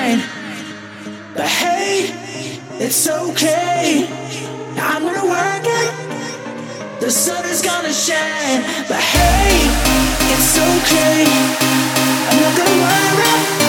I'm. But hey, it's okay. I'm gonna work it. The sun is gonna shine. But hey, it's okay. I'm not gonna worry,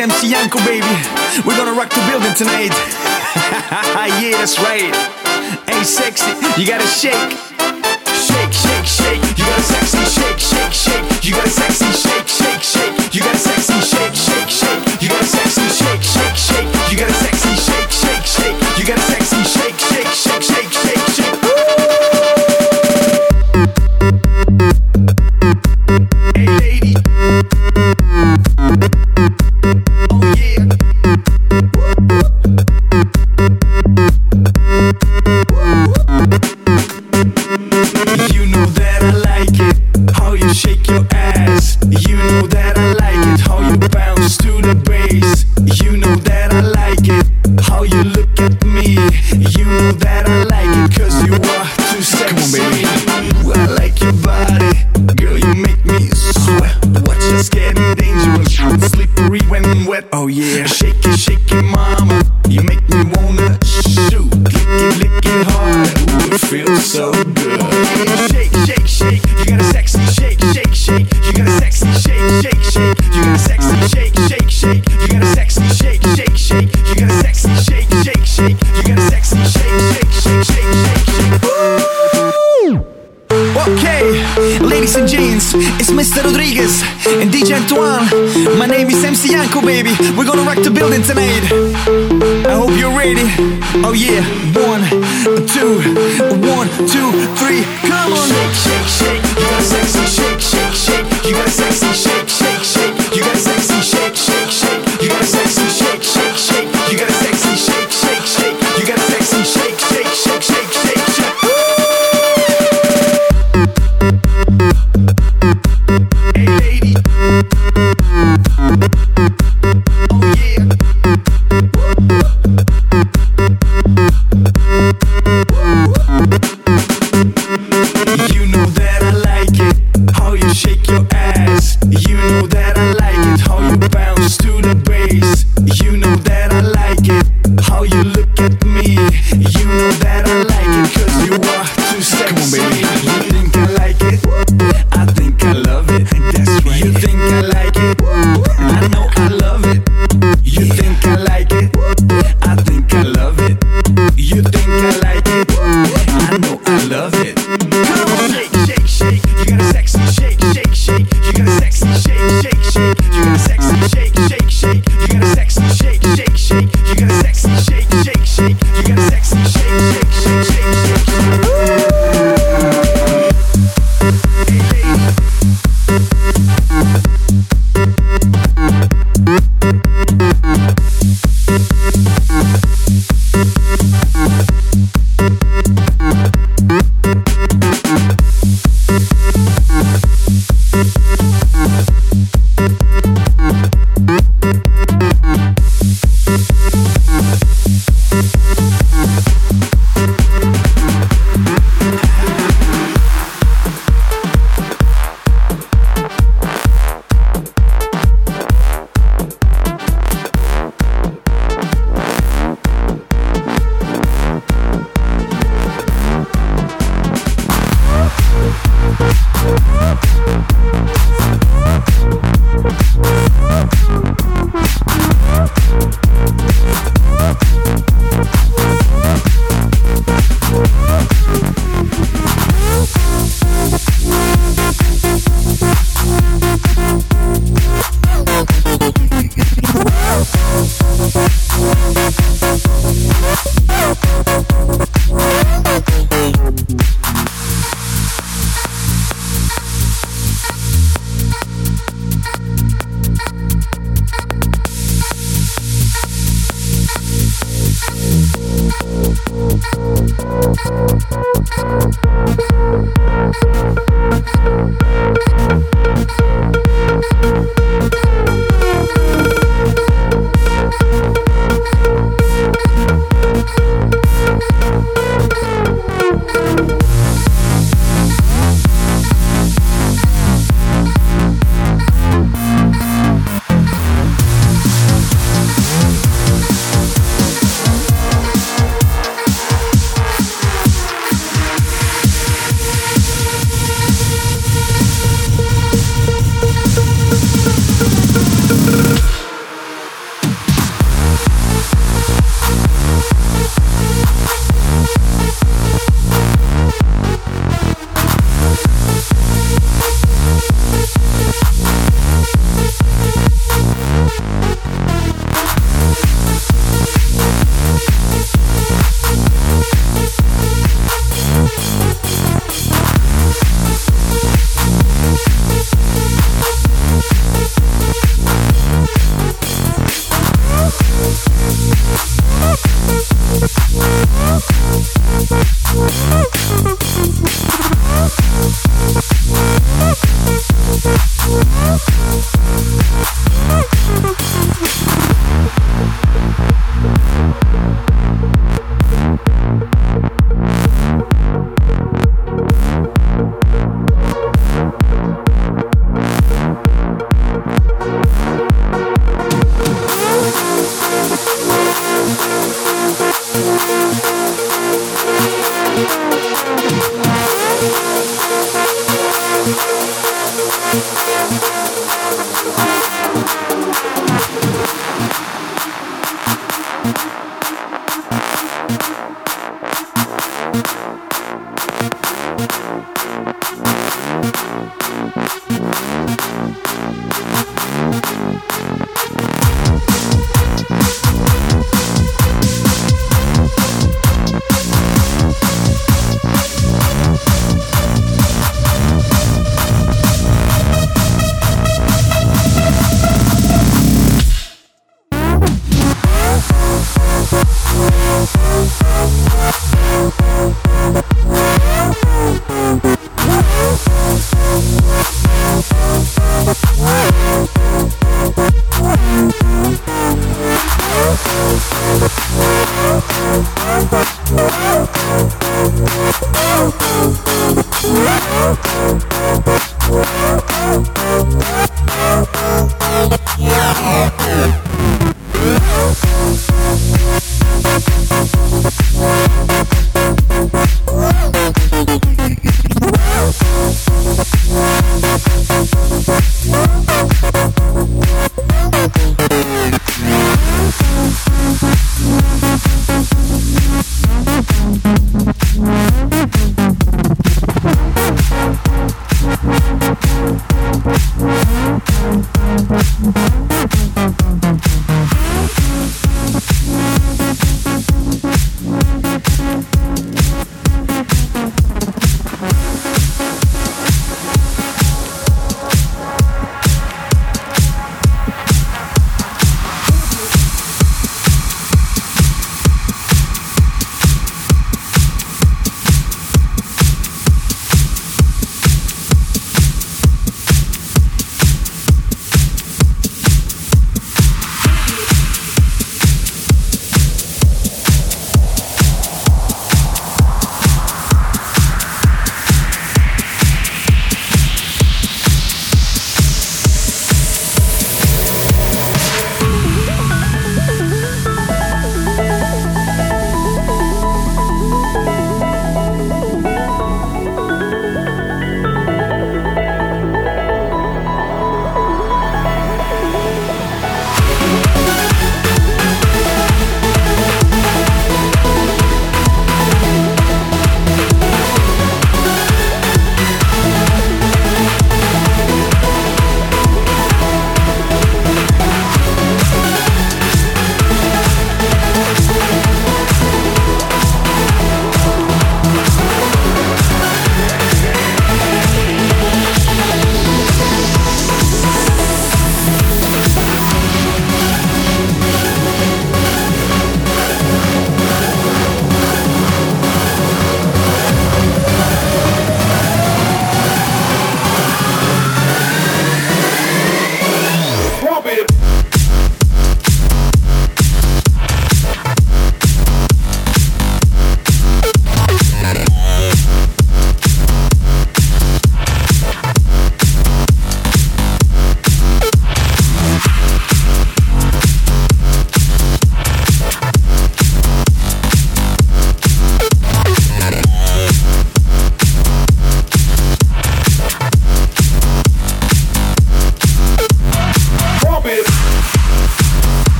it's MC Yanko, baby. We're gonna rock the building tonight. yeah, that's right. Hey, sexy, you gotta shake. Shake, shake, shake. You gotta sexy shake, shake, shake. You gotta sexy shake. baby. We're gonna rock the building tonight. I hope you're ready. Oh yeah, one, two, one, two, three.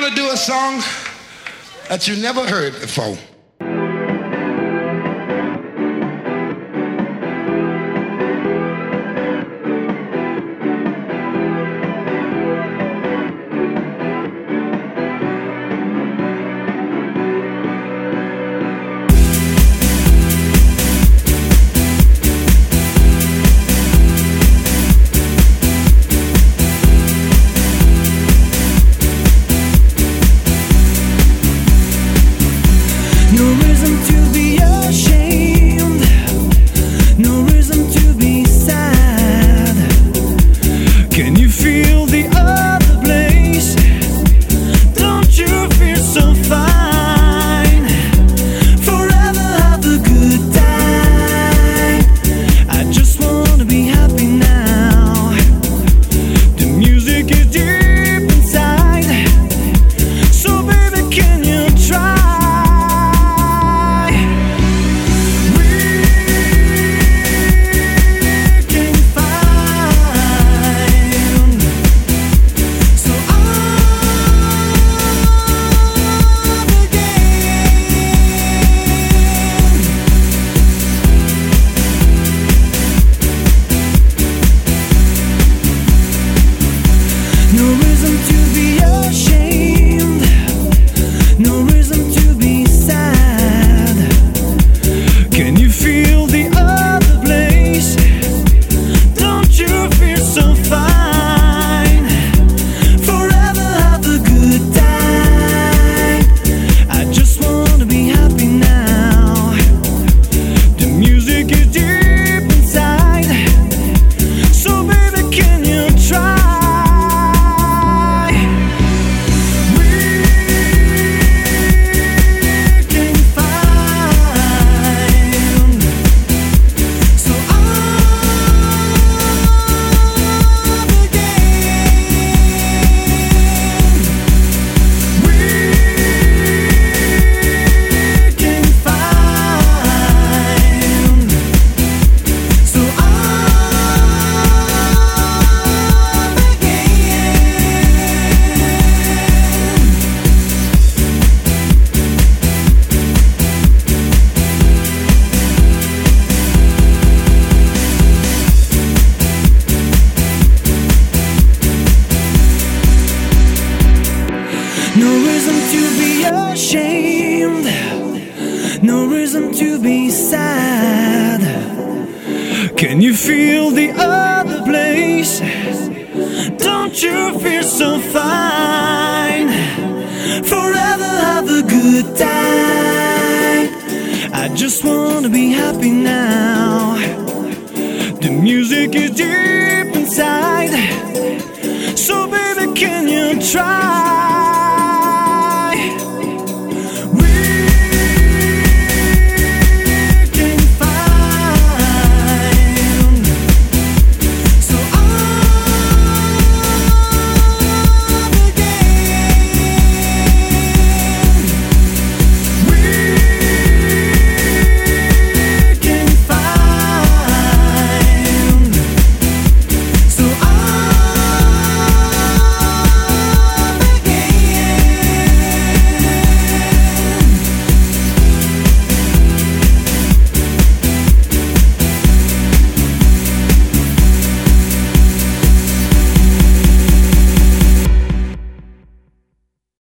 going to do a song that you never heard before.